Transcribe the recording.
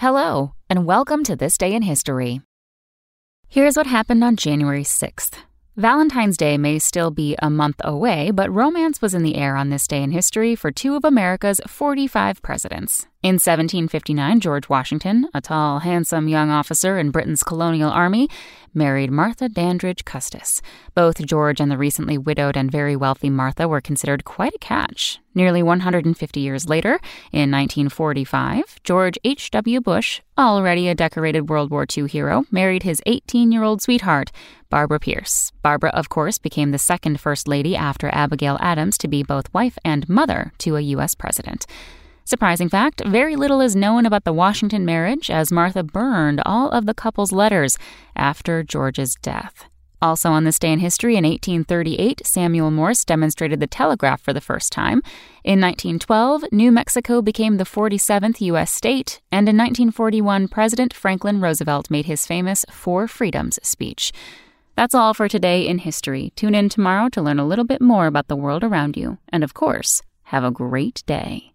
Hello, and welcome to This Day in History. Here's what happened on January 6th. Valentine's Day may still be a month away, but romance was in the air on this day in history for two of America's 45 presidents. In 1759, George Washington, a tall, handsome young officer in Britain's colonial army, married Martha Dandridge Custis. Both George and the recently widowed and very wealthy Martha were considered quite a catch. Nearly 150 years later, in 1945, George H.W. Bush, already a decorated World War II hero, married his 18 year old sweetheart, Barbara Pierce. Barbara, of course, became the second First Lady after Abigail Adams to be both wife and mother to a U.S. president. Surprising fact very little is known about the Washington marriage, as Martha burned all of the couple's letters after George's death. Also, on this day in history, in 1838, Samuel Morse demonstrated the telegraph for the first time. In 1912, New Mexico became the 47th U.S. state, and in 1941, President Franklin Roosevelt made his famous Four Freedoms speech. That's all for today in history. Tune in tomorrow to learn a little bit more about the world around you. And of course, have a great day.